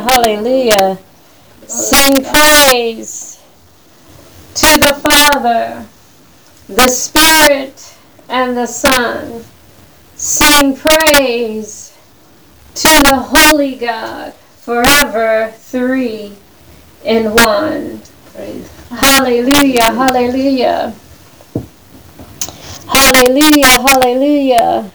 hallelujah. Sing praise to the Father, the Spirit, and the Son. Sing praise to the Holy God, forever three in one. Praise. Hallelujah, hallelujah. Hallelujah, hallelujah.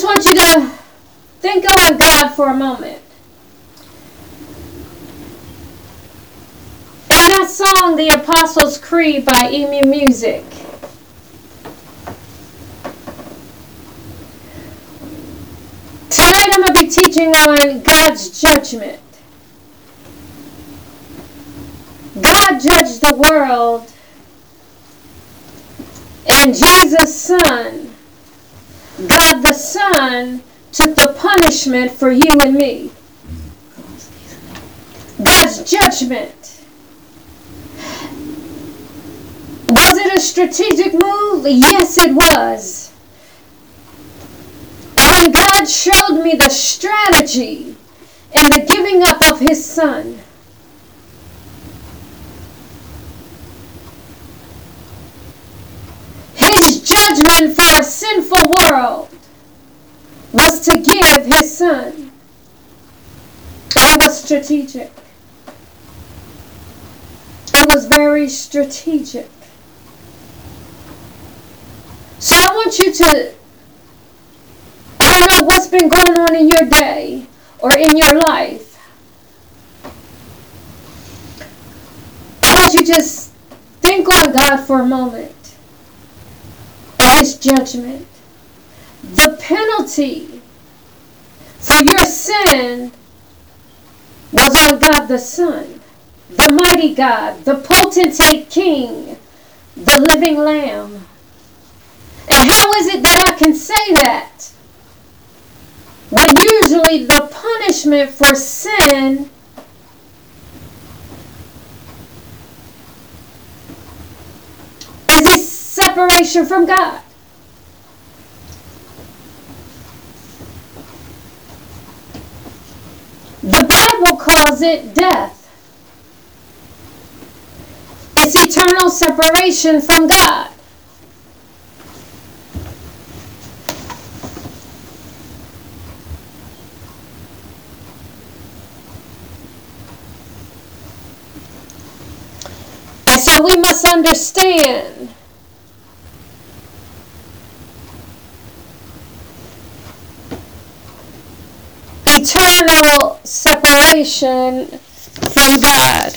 Just want you to think on God for a moment. In that song, The Apostles' Creed by Emu Music, tonight I'm going to be teaching on God's judgment. God judged the world, and Jesus' Son, God the Son, took the punishment for you and me. God's judgment. Was it a strategic move? Yes, it was. And God showed me the strategy in the giving up of His Son, His for a sinful world was to give His Son. It was strategic. It was very strategic. So I want you to, I don't know what's been going on in your day or in your life. I want you just think on God for a moment His judgment. The penalty for your sin was on God the Son, the mighty God, the potentate King, the living Lamb. And how is it that I can say that? When usually the punishment for sin is this separation from God. The Bible calls it death. It's eternal separation from God. And so we must understand eternal separation from God.